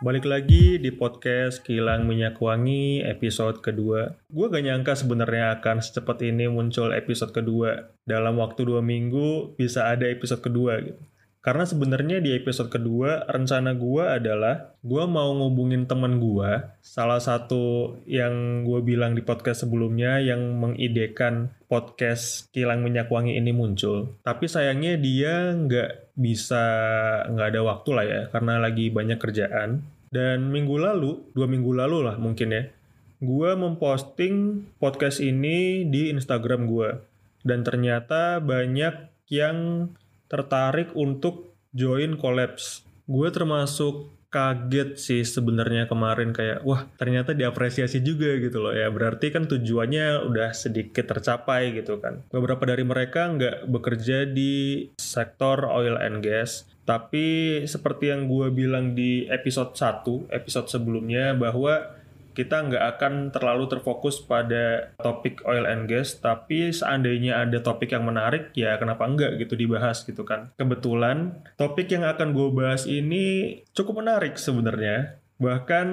Balik lagi di podcast Kilang Minyak Wangi episode kedua. Gue gak nyangka sebenarnya akan secepat ini muncul episode kedua. Dalam waktu dua minggu bisa ada episode kedua gitu. Karena sebenarnya di episode kedua rencana gue adalah gue mau ngubungin teman gue, salah satu yang gue bilang di podcast sebelumnya yang mengidekan podcast Kilang Minyak Wangi ini muncul. Tapi sayangnya dia nggak bisa nggak ada waktu lah ya karena lagi banyak kerjaan. Dan minggu lalu, dua minggu lalu lah mungkin ya, gue memposting podcast ini di Instagram gue. Dan ternyata banyak yang tertarik untuk join collabs. Gue termasuk kaget sih sebenarnya kemarin kayak wah ternyata diapresiasi juga gitu loh ya berarti kan tujuannya udah sedikit tercapai gitu kan beberapa dari mereka nggak bekerja di sektor oil and gas tapi seperti yang gue bilang di episode 1 episode sebelumnya bahwa kita nggak akan terlalu terfokus pada topik oil and gas, tapi seandainya ada topik yang menarik, ya kenapa enggak gitu dibahas gitu kan. Kebetulan topik yang akan gue bahas ini cukup menarik sebenarnya. Bahkan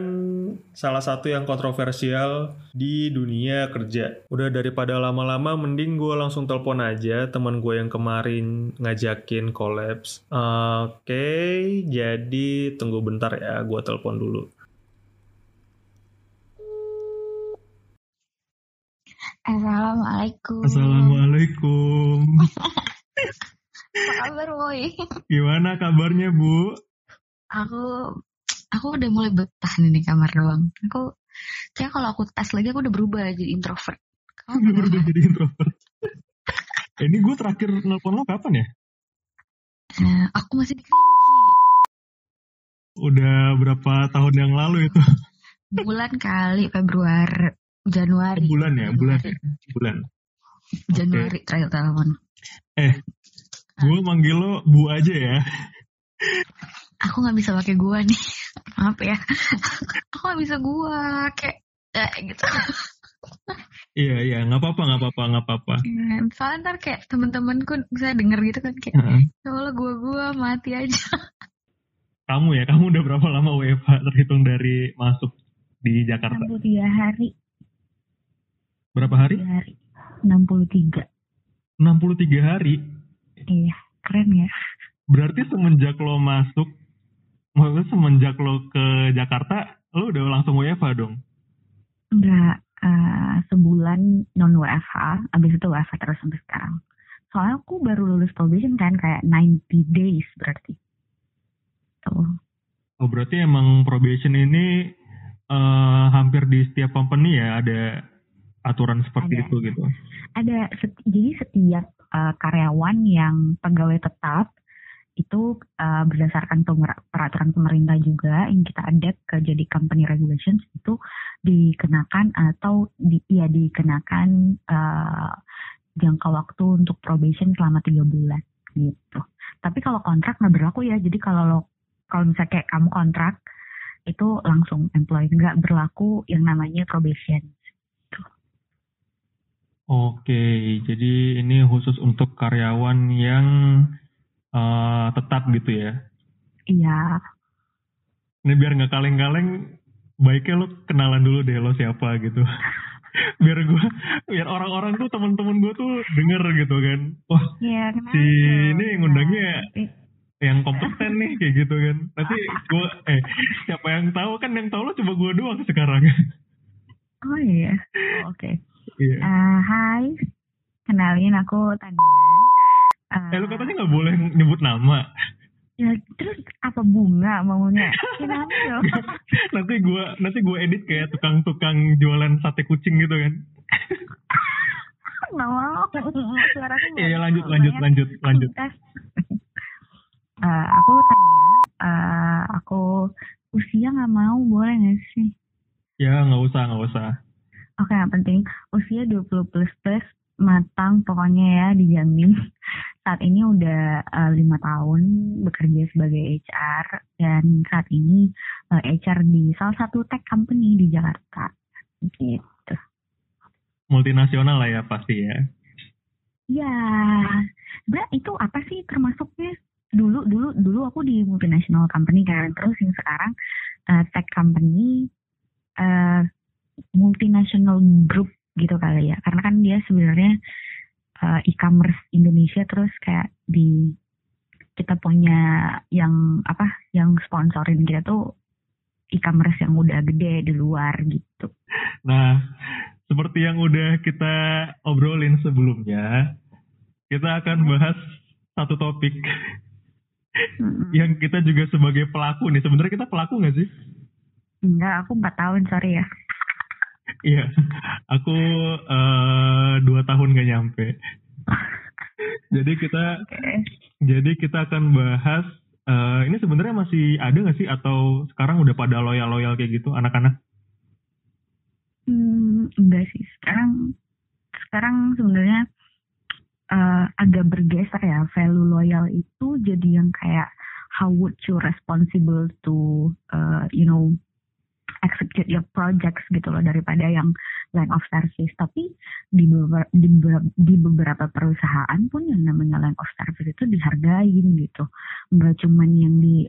salah satu yang kontroversial di dunia kerja. Udah daripada lama-lama mending gue langsung telepon aja teman gue yang kemarin ngajakin collabs. Oke, okay, jadi tunggu bentar ya, gue telepon dulu. Assalamualaikum. Assalamualaikum. Apa kabar, Boy? Gimana kabarnya, Bu? Aku aku udah mulai betah nih di kamar doang. Aku kayak kalau aku tes lagi aku udah berubah jadi introvert. Kamu udah berubah jadi introvert. Ini gue terakhir nelpon lo kapan ya? Uh, aku masih di. Udah berapa tahun yang lalu itu? Bulan kali Februari Januari. Oh, bulan ya, bulan. Bulan. Januari okay. terakhir telepon. Eh, gue manggil lo Bu aja ya. Aku nggak bisa pakai gua nih. Maaf ya. Aku nggak bisa gua kayak eh, gitu. iya iya nggak apa-apa nggak apa-apa nggak apa-apa. Iya, soalnya ntar kayak temen-temenku bisa denger gitu kan kayak, uh -huh. gua gua mati aja. Kamu ya, kamu udah berapa lama WFH terhitung dari masuk di Jakarta? 63 hari. Berapa hari? hari. 63. 63 hari? Iya, keren ya. Berarti semenjak lo masuk, maksudnya semenjak lo ke Jakarta, lo udah langsung WFH dong? Enggak, uh, sebulan non WFH, abis itu WFH terus sampai sekarang. Soalnya aku baru lulus probation kan, kayak 90 days berarti. Tuh. Oh, berarti emang probation ini uh, hampir di setiap company ya ada aturan seperti ada. itu gitu? Ada, seti jadi setiap uh, karyawan yang pegawai tetap itu uh, berdasarkan peraturan pemerintah juga yang kita ada ke jadi company regulations itu dikenakan atau di, ya dikenakan uh, jangka waktu untuk probation selama tiga bulan gitu. Tapi kalau kontrak nggak berlaku ya. Jadi kalau lo kalau misalnya kayak kamu kontrak itu langsung employee nggak berlaku yang namanya probation. Oke, jadi ini khusus untuk karyawan yang uh, tetap gitu ya? Iya. Ini biar nggak kaleng-kaleng, baiknya lo kenalan dulu deh lo siapa gitu. biar gue, biar orang-orang tuh teman-teman gue tuh denger gitu kan. Wah, ya, si ini ngundangnya ya, yang kompeten nih kayak gitu kan. Nanti gue, eh siapa yang tahu kan yang tahu lo coba gue doang sekarang. Oh iya, oh, oke. Okay. Iya. Uh, hai, kenalin aku Tania. Uh, eh, lu katanya nggak boleh nyebut nama. Ya, terus apa bunga maunya? nanti gua nanti gua edit kayak tukang-tukang jualan sate kucing gitu kan. Nggak mau. Suaranya Iya, lanjut, lanjut, lanjut, lanjut. Uh, aku tanya, uh, aku usia nggak mau, boleh nggak sih? Ya, nggak usah, nggak usah. Oke, yang penting usia 20 plus plus matang pokoknya ya dijamin. Saat ini udah uh, lima tahun bekerja sebagai HR dan saat ini uh, HR di salah satu tech company di Jakarta. Gitu. Multinasional lah ya pasti ya. Iya, sebenarnya itu apa sih termasuknya? Dulu dulu dulu aku di multinational company kan, terus yang sekarang uh, tech company uh, multinational group gitu kali ya, karena kan dia sebenarnya uh, e-commerce Indonesia terus kayak di kita punya yang apa yang sponsorin kita tuh e-commerce yang udah gede di luar gitu. Nah, seperti yang udah kita obrolin sebelumnya, kita akan bahas satu topik mm-hmm. yang kita juga sebagai pelaku nih. Sebenarnya kita pelaku nggak sih? Enggak, aku empat tahun, sorry ya. Iya, aku uh, dua tahun gak nyampe. jadi kita, okay. jadi kita akan bahas. Uh, ini sebenarnya masih ada nggak sih atau sekarang udah pada loyal loyal kayak gitu anak-anak? Hmm, enggak sih. Sekarang, sekarang sebenarnya uh, agak bergeser ya. Value loyal itu jadi yang kayak how would you responsible to, uh, you know, execute your projects gitu loh daripada yang line of service. Tapi di beberapa, di beberapa, perusahaan pun yang namanya line of service itu dihargain gitu. Enggak cuman yang di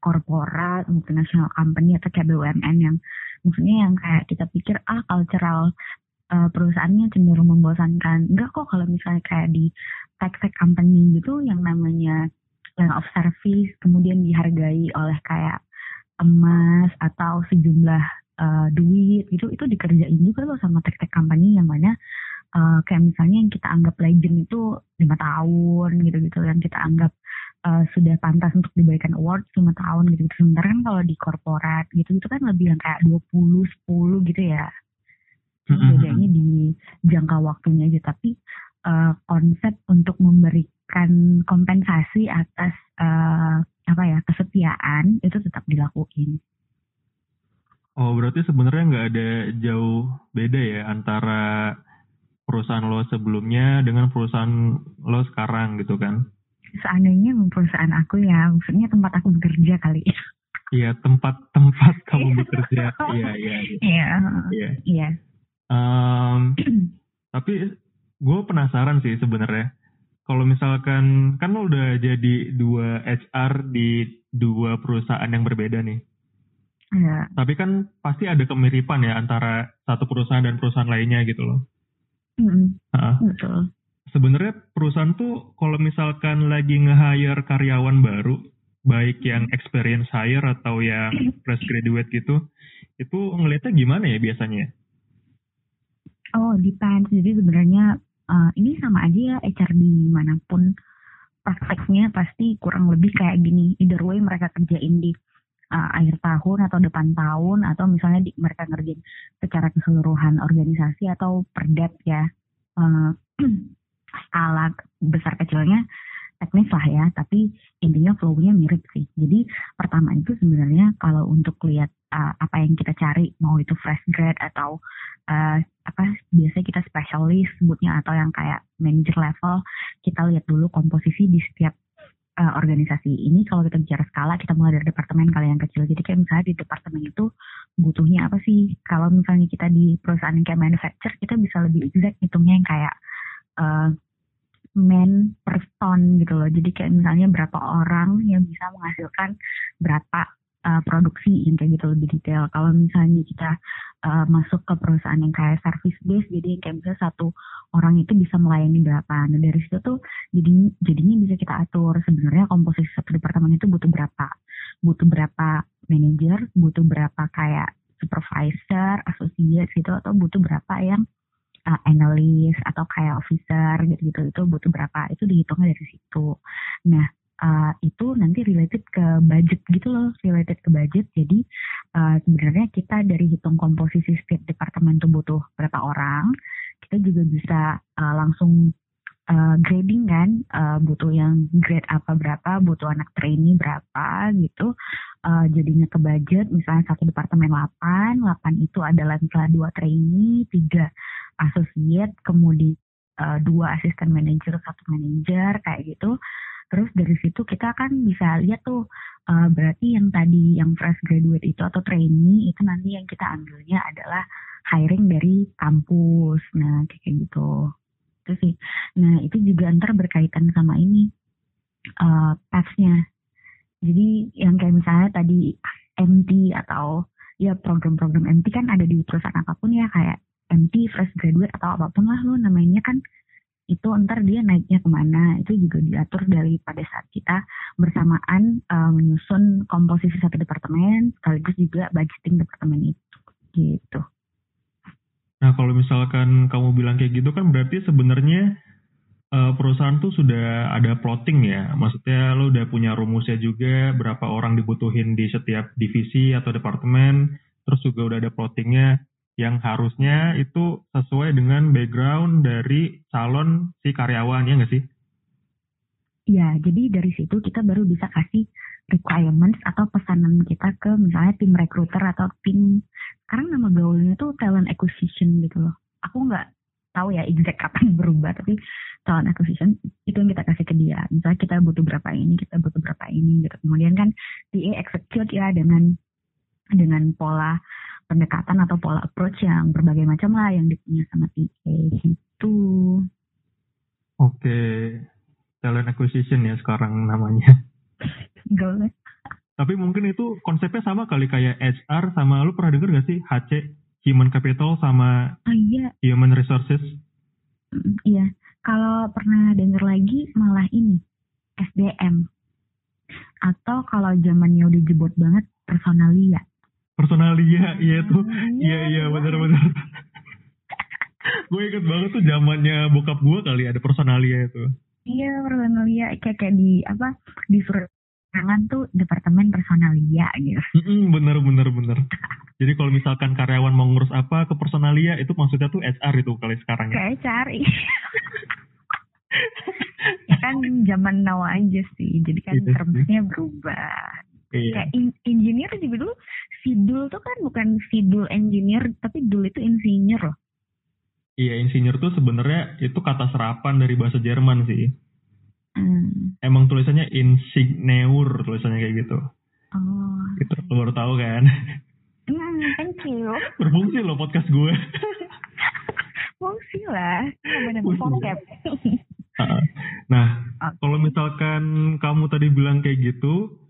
korporat, multinational company atau kayak BUMN yang maksudnya yang kayak kita pikir ah cultural uh, perusahaannya cenderung membosankan. Enggak kok kalau misalnya kayak di tech-tech company gitu yang namanya line of service kemudian dihargai oleh kayak emas atau sejumlah uh, duit gitu itu dikerjain juga loh sama tek-tek company yang mana uh, kayak misalnya yang kita anggap legend itu lima tahun gitu-gitu yang kita anggap uh, sudah pantas untuk diberikan award lima tahun gitu, gitu sementara kan kalau di korporat gitu itu kan lebih yang kayak 20 10 gitu ya. Bedanya di jangka waktunya aja. Tapi uh, konsep untuk memberikan kompensasi atas uh, apa ya kesetiaan itu tetap dilakuin. Oh berarti sebenarnya nggak ada jauh beda ya antara perusahaan lo sebelumnya dengan perusahaan lo sekarang gitu kan? Seandainya perusahaan aku ya, maksudnya tempat aku bekerja kali. Iya tempat tempat kamu bekerja. Iya iya. Iya. Iya. Iya. Tapi gue penasaran sih sebenarnya kalau misalkan kan lo udah jadi dua HR di dua perusahaan yang berbeda nih. Iya. Tapi kan pasti ada kemiripan ya antara satu perusahaan dan perusahaan lainnya gitu loh. Mm, betul. Sebenarnya perusahaan tuh kalau misalkan lagi nge-hire karyawan baru, baik yang experience hire atau yang fresh graduate gitu, itu ngelihatnya gimana ya biasanya? Oh, depends. Jadi sebenarnya uh, ini sama aja ya HR di mana pun prakteknya pasti kurang lebih kayak gini. Either way mereka kerjain di uh, akhir tahun atau depan tahun atau misalnya di, mereka ngerjain secara keseluruhan organisasi atau perdet ya. Uh, skala besar kecilnya teknis lah ya, tapi intinya flow-nya mirip sih. Jadi pertama itu sebenarnya kalau untuk lihat uh, apa yang kita cari, mau itu fresh grad atau uh, apa biasanya kita spesialis sebutnya atau yang kayak manager level kita lihat dulu komposisi di setiap uh, organisasi. Ini kalau kita bicara skala kita mulai dari departemen kalau yang kecil. Jadi kayak misalnya di departemen itu butuhnya apa sih? Kalau misalnya kita di perusahaan yang kayak manufacture kita bisa lebih exact hitungnya yang kayak uh, man per ton gitu loh jadi kayak misalnya berapa orang yang bisa menghasilkan berapa uh, produksi yang kayak gitu lebih detail. Kalau misalnya kita uh, masuk ke perusahaan yang kayak service base, jadi kayak misalnya satu orang itu bisa melayani berapa. Nah dari situ tuh jadi jadinya bisa kita atur sebenarnya komposisi satu departemen itu butuh berapa, butuh berapa manager, butuh berapa kayak supervisor, associate gitu, atau butuh berapa yang uh, analis atau kayak officer gitu-gitu itu butuh berapa itu dihitungnya dari situ. Nah uh, itu nanti related ke budget gitu loh, related ke budget. Jadi uh, sebenarnya kita dari hitung komposisi setiap departemen tuh butuh berapa orang, kita juga bisa uh, langsung uh, grading kan, uh, butuh yang grade apa berapa, butuh anak trainee berapa gitu. Uh, jadinya ke budget, misalnya satu departemen 8, 8 itu adalah misalnya dua trainee, tiga associate, kemudian uh, dua asisten manager, satu manager kayak gitu. Terus dari situ kita kan bisa lihat tuh uh, berarti yang tadi yang fresh graduate itu atau trainee itu nanti yang kita ambilnya adalah hiring dari kampus. Nah kayak gitu. gitu sih. Nah itu juga ntar berkaitan sama ini uh. Jadi yang kayak misalnya tadi MT atau ya program-program MT kan ada di perusahaan apa pun ya kayak MT, fresh graduate atau apa pun lah lo namanya kan itu ntar dia naiknya ke mana. Itu juga diatur dari pada saat kita bersamaan uh, menyusun komposisi satu departemen sekaligus juga budgeting departemen itu gitu. Nah kalau misalkan kamu bilang kayak gitu kan berarti sebenarnya uh, perusahaan tuh sudah ada plotting ya, maksudnya lo udah punya rumusnya juga berapa orang dibutuhin di setiap divisi atau departemen, terus juga udah ada plottingnya yang harusnya itu sesuai dengan background dari calon si karyawan ya nggak sih? Ya, jadi dari situ kita baru bisa kasih requirements atau pesanan kita ke misalnya tim recruiter atau tim sekarang nama gaulnya tuh talent acquisition gitu loh. Aku nggak tahu ya exact kapan berubah tapi talent acquisition itu yang kita kasih ke dia. Misalnya kita butuh berapa ini, kita butuh berapa ini gitu. Kemudian kan dia execute ya dengan dengan pola pendekatan atau pola approach yang berbagai macam lah yang dipunya sama TA gitu. Oke, talent acquisition ya sekarang namanya. Tapi mungkin itu konsepnya sama kali kayak HR sama lu pernah denger gak sih HC Human Capital sama oh, iya. Human Resources? Mm, iya, kalau pernah denger lagi malah ini SDM atau kalau zamannya udah jebot banget personalia personalia iya tuh. Iya iya benar-benar gue inget banget tuh zamannya bokap gue kali ada personalia itu. Iya personalia kayak kayak di apa di surat tangan tuh departemen personalia gitu. Mm bener bener bener. Jadi kalau misalkan karyawan mau ngurus apa ke personalia itu maksudnya tuh HR itu kali sekarang ya? Kayak HR ya kan zaman now aja sih jadi kan gitu termsnya berubah Iya. Kayak in, engineer juga dulu sidul tuh kan bukan sidul engineer tapi dul itu insinyur loh. Iya insinyur tuh sebenarnya itu kata serapan dari bahasa Jerman sih. Hmm. Emang tulisannya insigneur tulisannya kayak gitu. Oh. Gitu, lo baru tahu kan? Hmm, thank you. Berfungsi loh podcast gue. Fungsi lah, vocab. nah, okay. kalau misalkan kamu tadi bilang kayak gitu,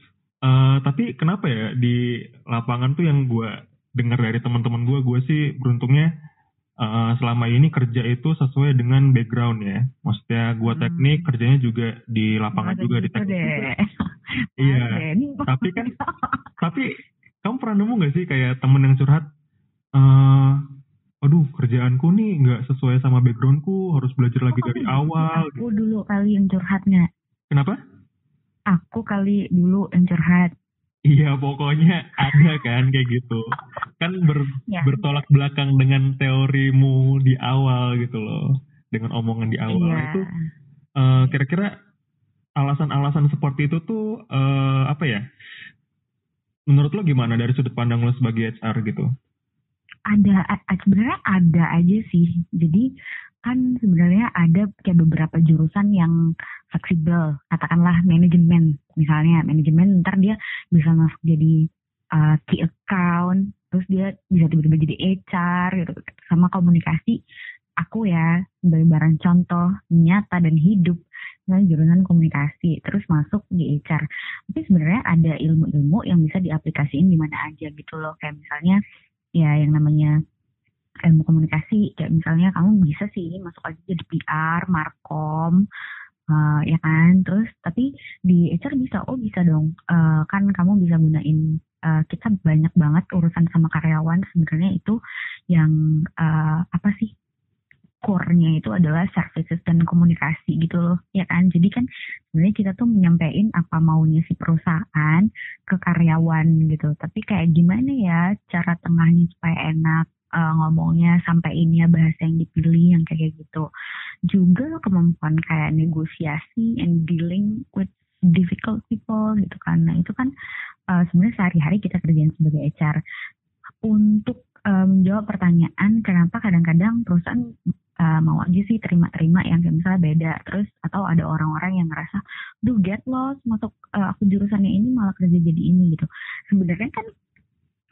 Uh, tapi kenapa ya di lapangan tuh yang gue dengar dari teman-teman gue, gue sih beruntungnya uh, selama ini kerja itu sesuai dengan background ya. Maksudnya gue hmm. teknik, kerjanya juga di lapangan juga di teknik. Juga. iya. tapi kan, tapi kamu pernah nemu gak sih kayak temen yang curhat, uh, aduh kerjaanku nih nggak sesuai sama backgroundku, harus belajar lagi oh, dari awal. Aku gitu. dulu kali yang curhatnya. Kenapa? Aku kali dulu yang curhat. Iya, pokoknya ada kan kayak gitu. Kan ber, ya. bertolak belakang dengan teorimu di awal gitu loh. Dengan omongan di awal ya. itu uh, kira-kira alasan-alasan seperti itu tuh uh, apa ya? Menurut lo gimana dari sudut pandang lo sebagai HR gitu? Ada, sebenarnya ada aja sih. Jadi kan sebenarnya ada kayak beberapa jurusan yang fleksibel. Katakanlah manajemen. Misalnya manajemen ntar dia bisa masuk jadi uh, key account terus dia bisa tiba-tiba jadi HR gitu. Sama komunikasi aku ya sebagai barang contoh nyata dan hidup. Misalnya jurusan komunikasi terus masuk di HR tapi sebenarnya ada ilmu-ilmu yang bisa diaplikasiin di mana aja gitu loh. Kayak misalnya ya yang namanya ilmu komunikasi kayak misalnya kamu bisa sih masuk aja jadi PR, markom, uh, ya kan? Terus tapi di HR bisa oh bisa dong. Uh, kan kamu bisa gunain uh, kita banyak banget urusan sama karyawan. Sebenarnya itu yang uh, apa sih core-nya itu adalah services dan komunikasi gitu loh ya kan? Jadi kan sebenarnya kita tuh menyampaikan apa maunya si perusahaan ke karyawan gitu. Tapi kayak gimana ya cara tengahnya supaya enak uh, ngomongnya sampai ini ya bahasa yang dipilih yang kayak gitu. Juga kemampuan kayak negosiasi and dealing with difficult people gitu kan. Nah itu kan uh, sebenarnya sehari-hari kita kerjain sebagai HR untuk um, menjawab pertanyaan kenapa kadang-kadang perusahaan uh, mau aja sih terima-terima yang kayak misalnya beda. Terus atau ada orang-orang yang ngerasa duh get lost masuk uh, aku jurusannya ini malah kerja jadi ini gitu. Sebenarnya kan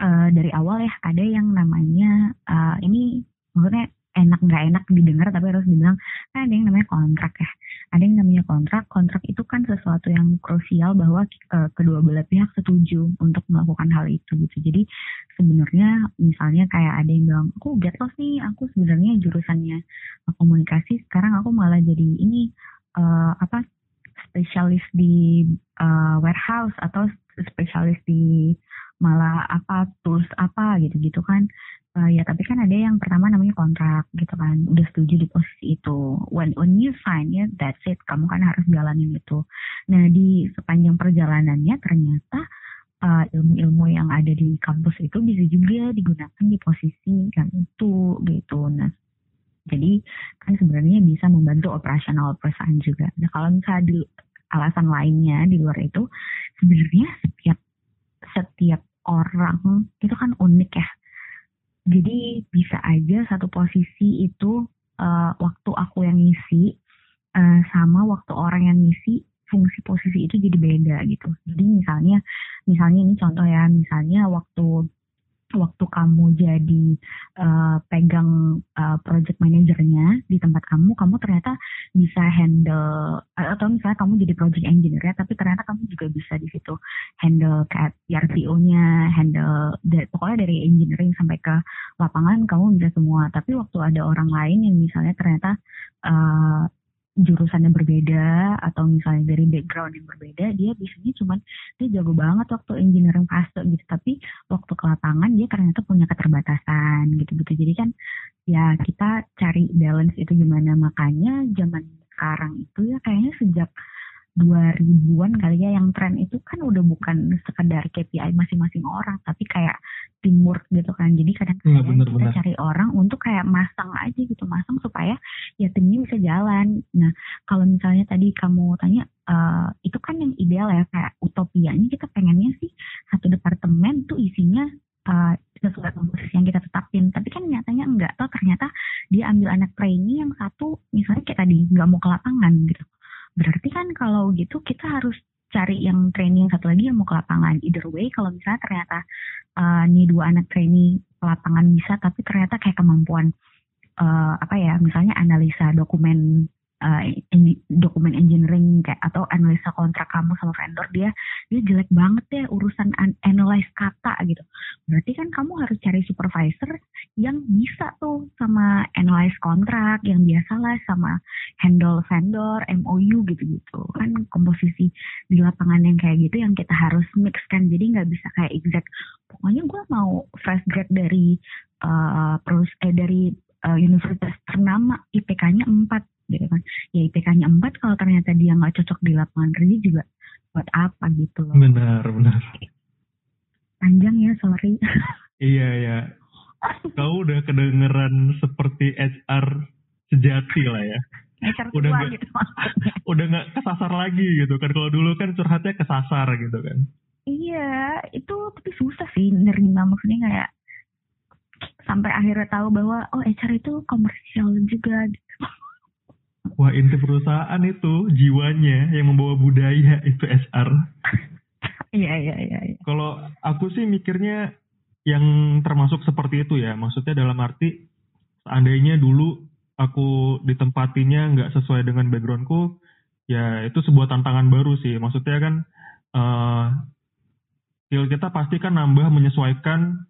uh, dari awal ya ada yang namanya uh, ini maksudnya enak nggak enak didengar tapi harus dibilang kan ada yang namanya kontrak ya. Ada yang namanya kontrak kontrak itu kan sesuatu yang krusial bahwa uh, kedua belah pihak setuju untuk melakukan hal itu gitu. Jadi sebenarnya misalnya kayak ada yang bilang aku get lost nih aku sebenarnya jurusannya komunikasi sekarang aku malah jadi ini uh, apa spesialis di uh, warehouse atau spesialis di malah apa tools apa gitu-gitu kan. Uh, ya tapi kan ada yang pertama namanya kontrak gitu kan. Udah setuju di posisi itu. When when you sign ya that's it. Kamu kan harus jalanin itu. Nah di sepanjang perjalanannya ternyata uh, ilmu-ilmu yang ada di kampus itu bisa juga digunakan di posisi yang itu gitu. Nah jadi kan sebenarnya bisa membantu operasional perusahaan juga. Nah kalau misalnya di alasan lainnya di luar itu sebenarnya setiap setiap orang itu kan unik ya. Jadi bisa aja satu posisi itu uh, waktu aku yang ngisi uh, sama waktu orang yang ngisi fungsi posisi itu jadi beda gitu. Jadi misalnya misalnya ini contoh ya, misalnya waktu waktu kamu jadi uh, pegang uh, project manajernya di tempat kamu, kamu ternyata bisa handle atau misalnya kamu jadi project engineer ya, tapi ternyata kamu juga bisa di situ handle kayak PRPO-nya, handle pokoknya dari engineering sampai ke lapangan kamu bisa semua. Tapi waktu ada orang lain yang misalnya ternyata uh, jurusannya berbeda atau misalnya dari background yang berbeda dia biasanya cuman dia jago banget waktu engineering fase gitu. Tapi waktu ke lapangan dia ternyata punya keterbatasan gitu-gitu. Jadi kan ya kita cari balance itu gimana. Makanya zaman sekarang itu ya kayaknya sejak 2000-an kali ya yang tren itu kan udah bukan sekedar KPI masing-masing orang tapi kayak teamwork gitu kan jadi kadang-kadang ya, kita bener. cari orang untuk kayak masang aja gitu masang supaya ya timnya bisa jalan nah kalau misalnya tadi kamu tanya uh, itu kan yang ideal ya kayak utopianya kita pengennya sih satu departemen tuh isinya uh, sesuai komposisi yang kita tetapin tapi kan nyatanya enggak tuh ternyata dia ambil anak trainee yang satu misalnya kayak tadi nggak mau ke lapangan gitu Berarti kan kalau gitu kita harus cari yang training satu lagi yang mau ke lapangan. Either way, kalau misalnya ternyata uh, nih dua anak training ke lapangan bisa, tapi ternyata kayak kemampuan uh, apa ya, misalnya analisa dokumen uh, dokumen engineering kayak atau analisa kontrak kamu sama vendor dia dia jelek banget ya urusan analyze kata gitu. Berarti kan kamu harus cari supervisor yang bisa tuh sama analyze kontrak yang biasa lah sama handle vendor MOU gitu-gitu. Kan komposisi di lapangan yang kayak gitu yang kita harus mix kan jadi nggak bisa kayak exact. Pokoknya gue mau fresh grad dari uh, pros eh dari uh, universitas ternama IPK-nya 4 gitu kan. Ya IPK-nya 4 kalau ternyata dia nggak cocok di lapangan kerja juga buat apa gitu loh. Benar benar. Panjang ya sorry. Iya ya kau udah kedengeran seperti HR sejati lah ya. HR udah gak, gitu udah nggak kesasar lagi gitu kan. Kalau dulu kan curhatnya kesasar gitu kan. Iya itu tapi susah sih nerima. Maksudnya kayak sampai akhirnya tahu bahwa oh HR itu komersial juga gitu. Wah inti perusahaan itu jiwanya yang membawa budaya itu SR. Iya iya iya. iya. Kalau aku sih mikirnya yang termasuk seperti itu ya, maksudnya dalam arti seandainya dulu aku ditempatinya nggak sesuai dengan backgroundku, ya itu sebuah tantangan baru sih. Maksudnya kan uh, skill kita pasti kan nambah menyesuaikan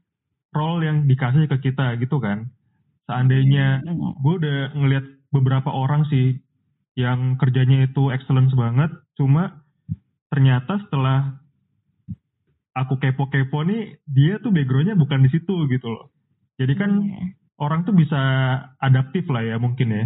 role yang dikasih ke kita gitu kan. Seandainya iya, gue udah ngelihat beberapa orang sih yang kerjanya itu excellence banget, cuma ternyata setelah aku kepo-kepo nih, dia tuh backgroundnya bukan di situ gitu loh. Jadi kan yeah. orang tuh bisa adaptif lah ya mungkin ya.